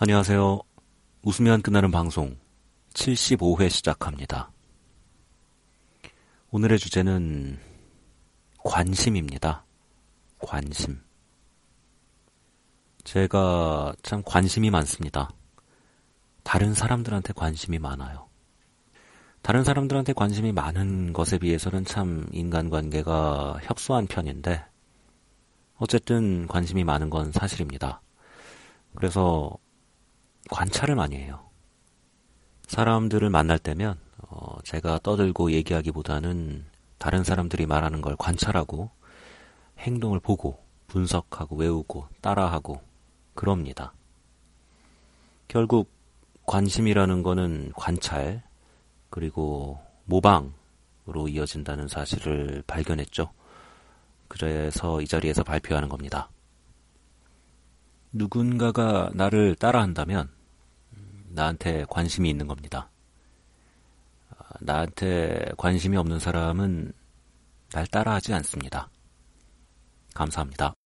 안녕하세요. 웃으면 끝나는 방송 75회 시작합니다. 오늘의 주제는 관심입니다. 관심. 제가 참 관심이 많습니다. 다른 사람들한테 관심이 많아요. 다른 사람들한테 관심이 많은 것에 비해서는 참 인간관계가 협소한 편인데, 어쨌든 관심이 많은 건 사실입니다. 그래서 관찰을 많이 해요. 사람들을 만날 때면 어, 제가 떠들고 얘기하기보다는 다른 사람들이 말하는 걸 관찰하고 행동을 보고 분석하고 외우고 따라하고 그럽니다. 결국 관심이라는 거는 관찰 그리고 모방으로 이어진다는 사실을 발견했죠. 그래서 이 자리에서 발표하는 겁니다. 누군가가 나를 따라한다면 나한테 관심이 있는 겁니다. 나한테 관심이 없는 사람은 날 따라하지 않습니다. 감사합니다.